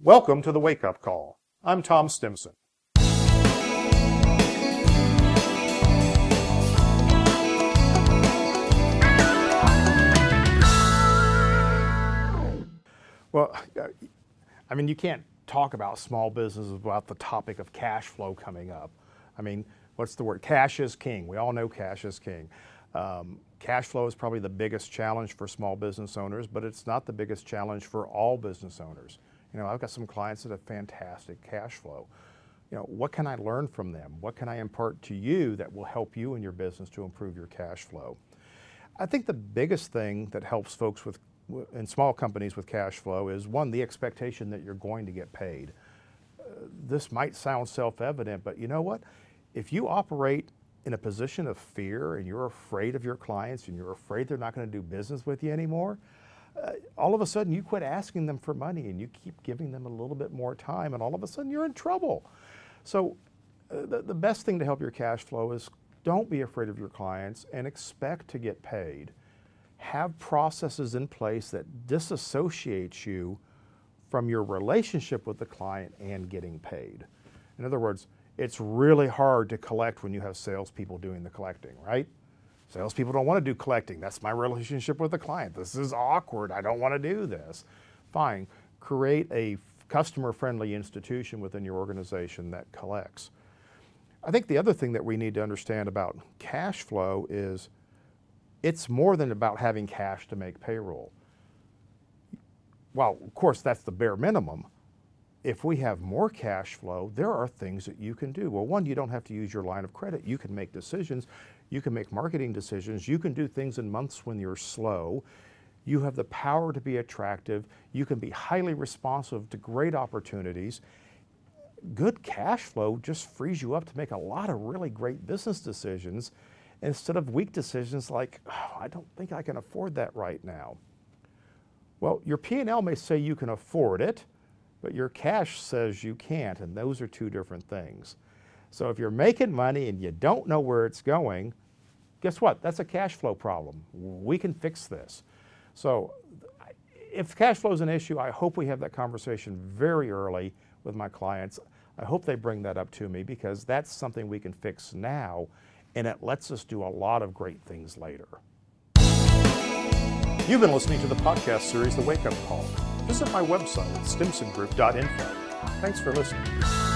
Welcome to the Wake Up Call. I'm Tom Stimson. Well, I mean, you can't talk about small businesses without the topic of cash flow coming up. I mean, what's the word? Cash is king. We all know cash is king. Um, cash flow is probably the biggest challenge for small business owners, but it's not the biggest challenge for all business owners. You know, I've got some clients that have fantastic cash flow. You know, what can I learn from them? What can I impart to you that will help you in your business to improve your cash flow? I think the biggest thing that helps folks with in small companies with cash flow is one, the expectation that you're going to get paid. Uh, this might sound self evident, but you know what? If you operate in a position of fear and you're afraid of your clients and you're afraid they're not going to do business with you anymore, uh, all of a sudden you quit asking them for money and you keep giving them a little bit more time, and all of a sudden you're in trouble. So, uh, the, the best thing to help your cash flow is don't be afraid of your clients and expect to get paid have processes in place that disassociates you from your relationship with the client and getting paid. In other words, it's really hard to collect when you have salespeople doing the collecting, right? Salespeople don't want to do collecting. That's my relationship with the client. This is awkward. I don't want to do this. Fine. Create a customer friendly institution within your organization that collects. I think the other thing that we need to understand about cash flow is it's more than about having cash to make payroll. Well, of course, that's the bare minimum. If we have more cash flow, there are things that you can do. Well, one, you don't have to use your line of credit. You can make decisions. You can make marketing decisions. You can do things in months when you're slow. You have the power to be attractive. You can be highly responsive to great opportunities. Good cash flow just frees you up to make a lot of really great business decisions instead of weak decisions like, oh, I don't think I can afford that right now. Well, your P&L may say you can afford it, but your cash says you can't, and those are two different things. So if you're making money and you don't know where it's going, guess what? That's a cash flow problem. We can fix this. So if cash flow is an issue, I hope we have that conversation very early with my clients. I hope they bring that up to me because that's something we can fix now and it lets us do a lot of great things later. You've been listening to the podcast series, The Wake Up Call. Visit my website at stimsongroup.info. Thanks for listening.